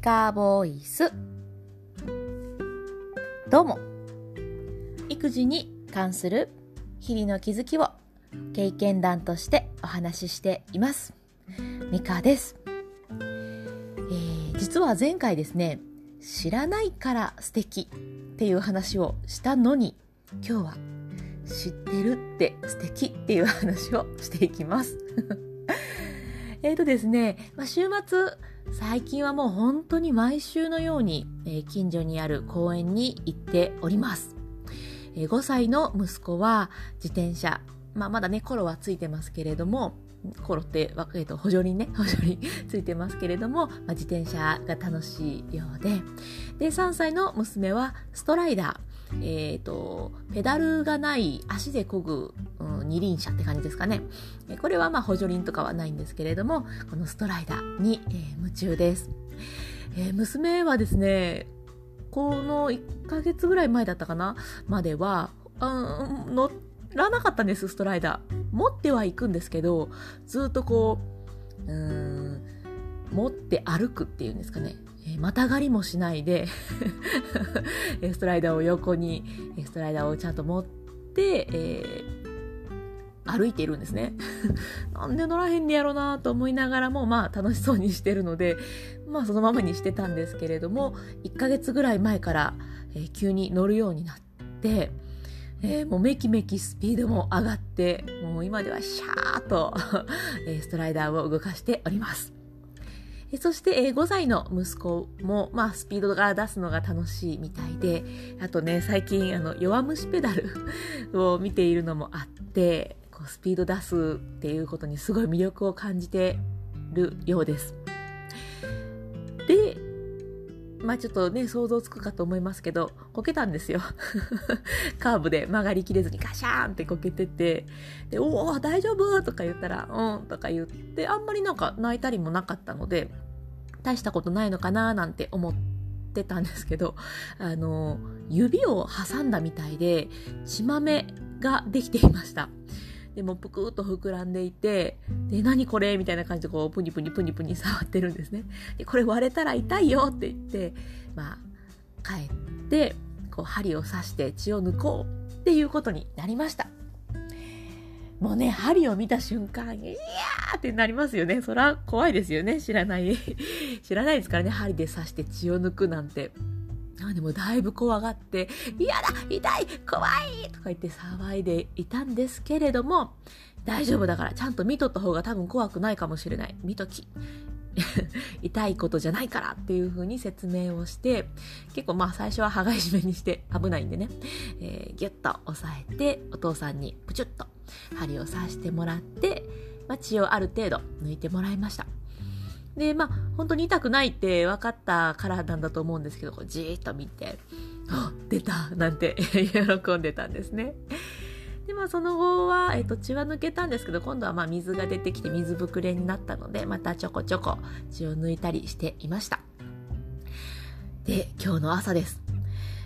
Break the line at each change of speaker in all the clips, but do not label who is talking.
カボイス。どうも。育児に関する日々の気づきを経験談としてお話ししています。ミカです、えー、実は前回ですね知らないから素敵っていう話をしたのに今日は知ってるって素敵っていう話をしていきます。えっとですね、まあ、週末最近はもう本当に毎週のように、えー、近所にある公園に行っております。えー、5歳の息子は自転車、まあ、まだね、コロはついてますけれども、コロって、えー、と補助輪ね、補助輪ついてますけれども、まあ、自転車が楽しいようで、で、3歳の娘はストライダー、えっ、ー、と、ペダルがない足で漕ぐ、うん、二輪車って感じですかね。これはまあ補助輪とかはないんですけれども、このストライダーに、えー、夢中です。えー、娘はですね、この1ヶ月ぐらい前だったかなまでは、うん、乗らなかったんです、ストライダー。持ってはいくんですけど、ずっとこう、うん、持って歩くっていうんですかね。えまたがりもしないで ストライダーを横に、ストライダーをちゃんと持って、えー、歩いているんですね。なんで乗らへんねやろなと思いながらも、まあ楽しそうにしてるので、まあそのままにしてたんですけれども、1ヶ月ぐらい前から、えー、急に乗るようになって、えー、もうめきめきスピードも上がって、もう今ではシャーっと ストライダーを動かしております。そして、5歳の息子も、まあ、スピードが出すのが楽しいみたいで、あとね、最近、あの、弱虫ペダル を見ているのもあって、こうスピード出すっていうことにすごい魅力を感じてるようです。で、まあちょっとね、想像つくかと思いますけど、こけたんですよ。カーブで曲がりきれずにガシャーンってこけてて、で、おお、大丈夫？とか言ったら、うんとか言って、あんまりなんか泣いたりもなかったので、大したことないのかななんて思ってたんですけど、あの、指を挟んだみたいで、血豆ができていました。でもぷくっと膨らんでいて、で、何これみたいな感じでこう、プニプニプニプニ触ってるんですね。で、これ割れたら痛いよって言って、まあ、帰って、こう、針を刺して血を抜こうっていうことになりました。もうね、針を見た瞬間、いやーってなりますよね。そら怖いですよね。知らない。知らないですからね、針で刺して血を抜くなんて。でもだいぶ怖がって、嫌だ痛い怖いとか言って騒いでいたんですけれども、大丈夫だからちゃんと見とった方が多分怖くないかもしれない。見とき。痛いことじゃないからっていう風に説明をして、結構まあ最初は羽交い締めにして危ないんでね、えー、ギュッと押さえてお父さんにプチュッと針を刺してもらって、まあ、血をある程度抜いてもらいました。で、まあ、本当に痛くないって分かったからなんだと思うんですけど、こうじーっと見て、あ、出たなんて 喜んでたんですね。で、まあ、その後は、えっと、血は抜けたんですけど、今度はまあ、水が出てきて水ぶくれになったので、またちょこちょこ血を抜いたりしていました。で、今日の朝です。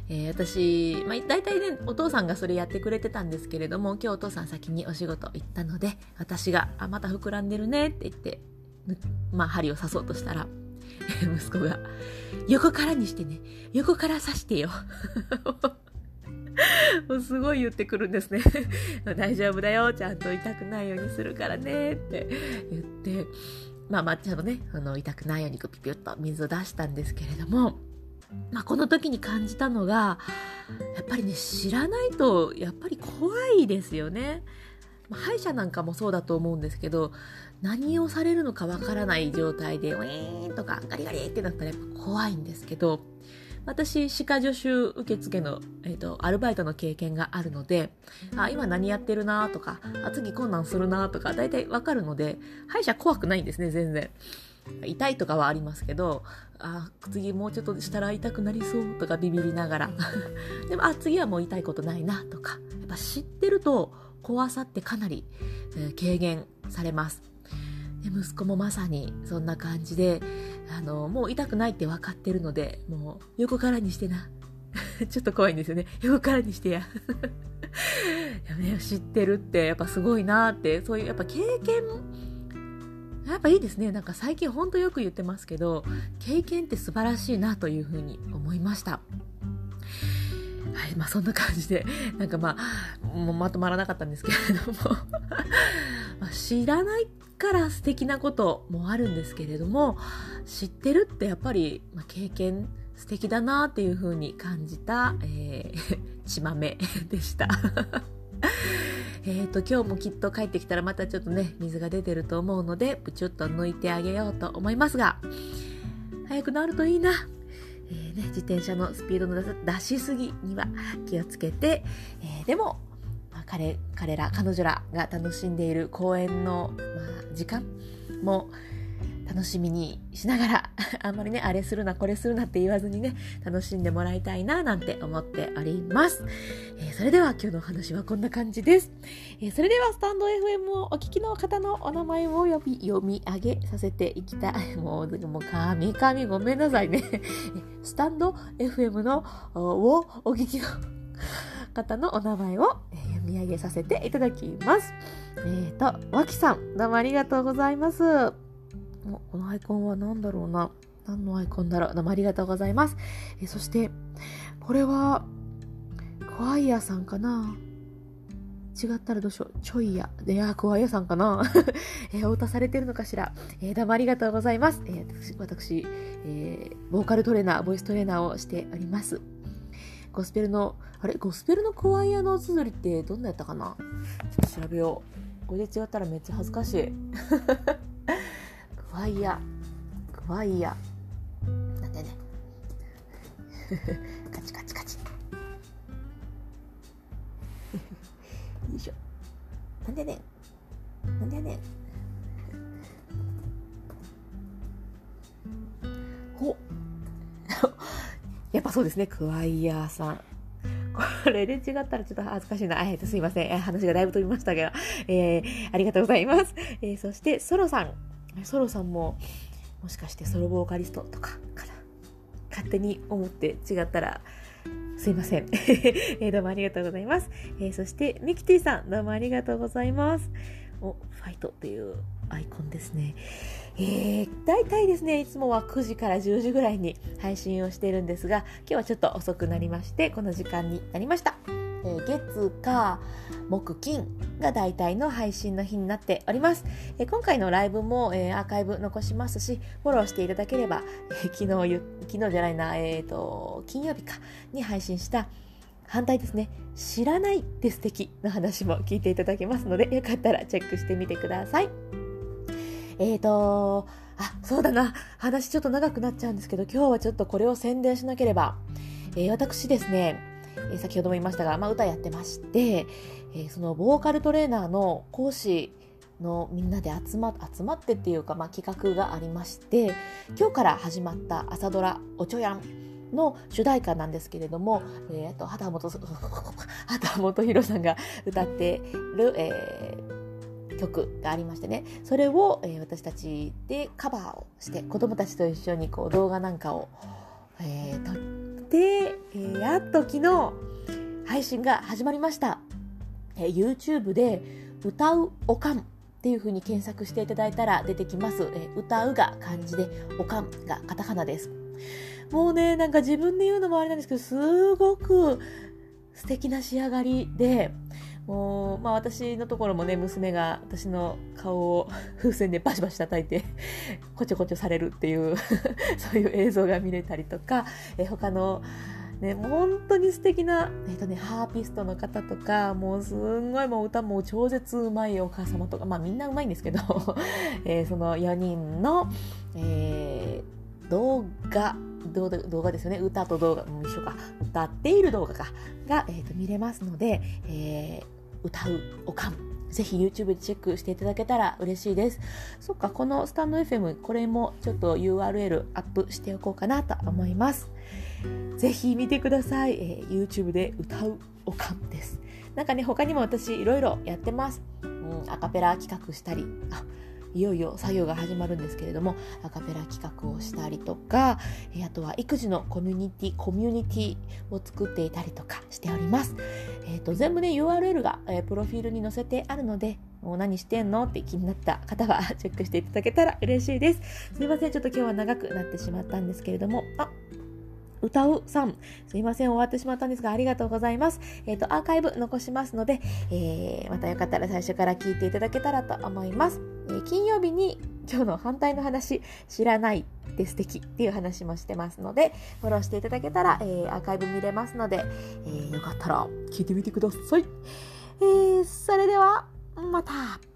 えー、私、まあ、大体ね、お父さんがそれやってくれてたんですけれども、今日お父さん先にお仕事行ったので、私が、あ、また膨らんでるねって言って、まあ、針を刺そうとしたら、息子が、横からにしてね、横から刺してよ。もうすごい言ってくるんですね。大丈夫だよ、ちゃんと痛くないようにするからねって言って、まあまあちゃんとね、あの痛くないようにピピュッと水を出したんですけれども、まあこの時に感じたのが、やっぱりね、知らないとやっぱり怖いですよね。歯医者なんかもそうだと思うんですけど何をされるのかわからない状態でウィーンとかガリガリってなったらやっぱ怖いんですけど私歯科助手受付の、えーと、アルバイトの経験があるのであ今何やってるなとかあ次困難するなとか大体わかるので歯医者怖くないんですね全然。痛いとかはありますけど、あ、次もうちょっとしたら痛くなりそうとかビビりながら。でも、あ、次はもう痛いことないなとか。やっぱ知ってると怖さってかなり、え、軽減されます。で息子もまさにそんな感じで、あの、もう痛くないって分かってるので、もう横からにしてな。ちょっと怖いんですよね。横からにしてや。やね、知ってるってやっぱすごいなって、そういうやっぱ経験やっぱいいですねなんか最近ほんとよく言ってますけど経験って素晴らしいなというふうに思いましたはいまあそんな感じでなんかまあもうまとまらなかったんですけれども。ま知らないから素敵なこともあるんですけれども知ってるってやっぱり、まあ、経験素敵だなっていうふうに感じた、えー、血豆でした。えっと今日もきっと帰ってきたらまたちょっとね水が出てると思うのでプチュッと抜いてあげようと思いますが早く治るといいな、ーね、自転車のスピードの出しすぎには気をつけて、えー、でも、まあ、彼彼ら彼女らが楽しんでいる公園の、まあ、時間も楽しみにしながら あんまりねあれするなこれするなって言わずにね楽しんでもらいたいななんて思っております、えー、それでは今日のお話はこんな感じです、えー、それではスタンド FM をお聞きの方のお名前を呼び読み上げさせていきたい もうもう神々ごめんなさいね スタンド FM のをお聞きの方のお名前を読み上げさせていただきます。えっ、ー、と、わきさん、どうもありがとうございます。このアイコンは何だろうな。何のアイコンだろう。どうもありがとうございます。えそして、これは、クワイヤさんかな違ったらどうしよう。ちょいや。いや、クワイヤさんかな えー、お歌されてるのかしら。えー、どうもありがとうございます。えー、私、えー、ボーカルトレーナー、ボイストレーナーをしております。ゴスペルの、あれ？ゴスペルのクワイヤの綴りってどんなやったかな？ちょっと調べよう。これで違ったらめっちゃ恥ずかしい。クワイヤ。クワイヤ。なんでね。カチカチカチ。よいしょ。なんでねなんでねほ。やっぱそうですね。クワイヤーさん。これで違ったらちょっと恥ずかしいな。えっと、すいません。話がだいぶ飛びましたけど、えー、ありがとうございます。えー、そして、ソロさん。ソロさんももしかしてソロボーカリストとかかな。勝手に思って違ったらすいません、えどうもありがとうございます、えー、そしてミキティさんどうもありがとうございます。おファイトというアイコンですね。えー、大体ですねいつもは9時から10時ぐらいに配信をしているんですが今日はちょっと遅くなりましてこの時間になりましたえー、月火木金が大体の配信の日になっております、えー、今回のライブも、えー、アーカイブ残しますしフォローしていただければ、え昨日昨日じゃないな、えーと、金曜日かに配信した反対ですね。知らないって素敵の話も聞いていただけますのでよかったらチェックしてみてください。えーとあそうだな。話ちょっと長くなっちゃうんですけど今日はちょっとこれを宣伝しなければ、え私ですねえ、先ほども言いましたが、まあ、歌やってまして、え、そのボーカルトレーナーの講師のみんなで集ま集まってっていうか、まあ、企画がありまして今日から始まった朝ドラ「おちょやん」の主題歌なんですけれども、えー、あと畑本 畑本博さんが歌ってる、えー、曲がありましてね。それを、えー、私たちでカバーをして子どもたちと一緒にこう動画なんかを、えー、撮って、えー、やっと昨日配信が始まりました、えー、YouTube で「歌うおかん」っていう風に検索していただいたら出てきます、えー、歌うが漢字でおかんがカタカナです。もうねなんか自分で言うのもあれなんですけどすごく素敵な仕上がりでもう、まあ私のところもね、娘が私の顔を風船でバシバシ叩いて、こちょこちょされるっていう そういう映像が見れたりとか、え他の、ね、本当に素敵な、えっ、とね、ハーピストの方とか、もうすんごいもう歌も超絶うまいお母様とか、まあみんなうまいんですけど、えー、その4人の、えー、動画、動画動画ですよね。歌と動画、一緒か。歌っている動画か。が、えーと、見れますので、えー、歌うおかん。ぜひ YouTube でチェックしていただけたら嬉しいです。そっか、このスタンド FM、これもちょっと URL アップしておこうかなと思います。ぜひ見てください。えー、YouTube で歌うおかんです。なんかね、他にも私いろいろやってます。うん、アカペラ企画したり。あいよいよ作業が始まるんですけれどもアカペラ企画をしたりとか、えあとは育児のコミュニティコミュニティを作っていたりとかしております、えーと、全部ね URL が、えー、プロフィールに載せてあるのでもう何してんのって気になった方は チェックしていただけたら嬉しいです。すいません、ちょっと今日は長くなってしまったんですけれども、あ、歌うさん、すいません、終わってしまったんですが、ありがとうございます。えっ、ー、と、アーカイブ残しますので、えー、またよかったら最初から聞いていただけたらと思います。えー、金曜日に今日の反対の話、知らないって素敵っていう話もしてますので、フォローしていただけたら、えー、アーカイブ見れますので、えー、よかったら聞いてみてください。えー、それでは、また。